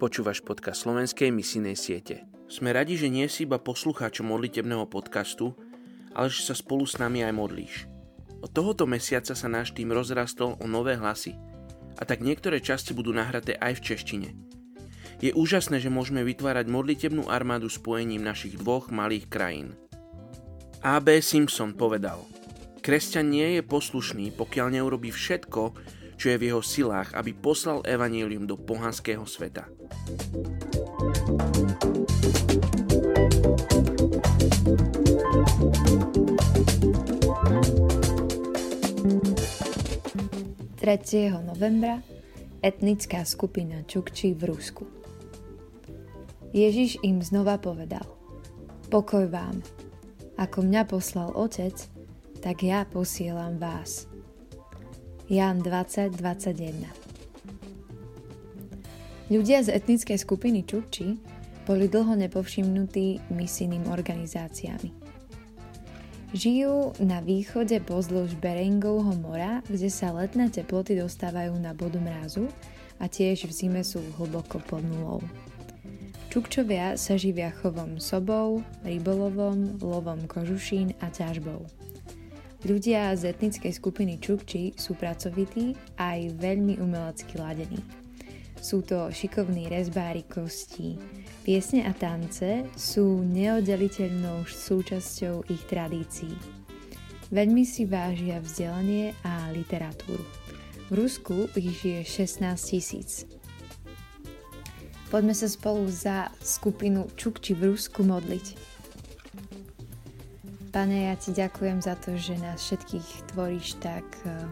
Počúvaš podcast slovenskej misijnej siete. Sme radi, že nie si iba poslucháčom modlitebného podcastu, ale že sa spolu s nami aj modlíš. Od tohoto mesiaca sa náš tým rozrastol o nové hlasy a tak niektoré časti budú nahraté aj v češtine. Je úžasné, že môžeme vytvárať modlitebnú armádu spojením našich dvoch malých krajín. A.B. Simpson povedal, kresťan nie je poslušný, pokiaľ neurobí všetko, čo je v jeho silách, aby poslal evanílium do pohanského sveta. Tretieho novembra etnická skupina Čukči v Rusku. Ježiš im znova povedal Pokoj vám. Ako mňa poslal Otec, tak ja posielam vás. Jan 2021 Ľudia z etnickej skupiny Čukči boli dlho nepovšimnutí misijným organizáciami. Žijú na východe pozdĺž Berengovho mora, kde sa letné teploty dostávajú na bodu mrazu a tiež v zime sú hlboko pod nulou. Čukčovia sa živia chovom sobou, rybolovom, lovom kožušín a ťažbou. Ľudia z etnickej skupiny Čukči sú pracovití a aj veľmi umelecky ladení. Sú to šikovní rezbári kostí. Piesne a tance sú neoddeliteľnou súčasťou ich tradícií. Veľmi si vážia vzdelanie a literatúru. V Rusku ich žije 16 tisíc. Poďme sa spolu za skupinu Čukči v Rusku modliť. Pane, ja ti ďakujem za to, že nás všetkých tvoríš tak eh,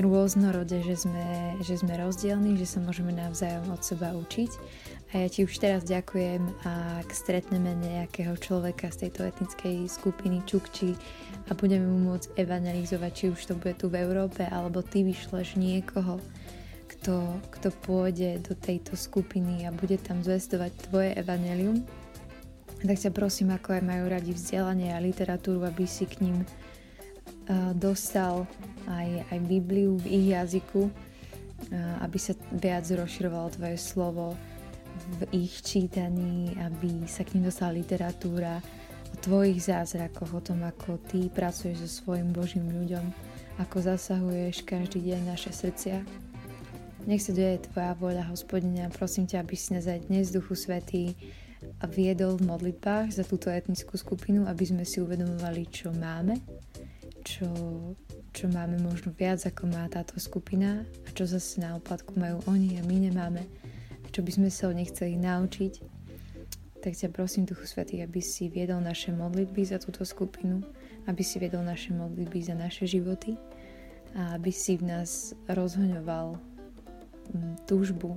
rôznorode, že sme, že sme rozdielni, že sa môžeme navzájom od seba učiť. A ja ti už teraz ďakujem, ak stretneme nejakého človeka z tejto etnickej skupiny Čukči a budeme mu môcť evangelizovať, či už to bude tu v Európe, alebo ty vyšleš niekoho, kto, kto pôjde do tejto skupiny a bude tam zvestovať tvoje evanelium tak ťa prosím, ako aj majú radi vzdelanie a literatúru, aby si k ním uh, dostal aj, aj Bibliu v ich jazyku, uh, aby sa viac rozširovalo tvoje slovo v ich čítaní, aby sa k ním dostala literatúra o tvojich zázrakoch, o tom, ako ty pracuješ so svojim Božím ľuďom, ako zasahuješ každý deň naše srdcia. Nech sa deje Tvoja voľa, hospodina, prosím ťa, aby si nás aj dnes, Duchu Svetý, a viedol v modlitbách za túto etnickú skupinu, aby sme si uvedomovali, čo máme, čo, čo máme možno viac, ako má táto skupina a čo zase na opadku majú oni a my nemáme a čo by sme sa od nich chceli naučiť. Tak ťa prosím, Duchu Svetý, aby si viedol naše modlitby za túto skupinu, aby si viedol naše modlitby za naše životy a aby si v nás rozhoňoval mm, túžbu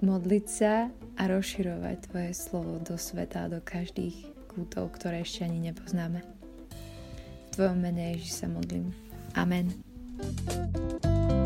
modliť sa a rozširovať Tvoje slovo do sveta, do každých kútov, ktoré ešte ani nepoznáme. V Tvojom mene Ježiš sa modlím. Amen. thank you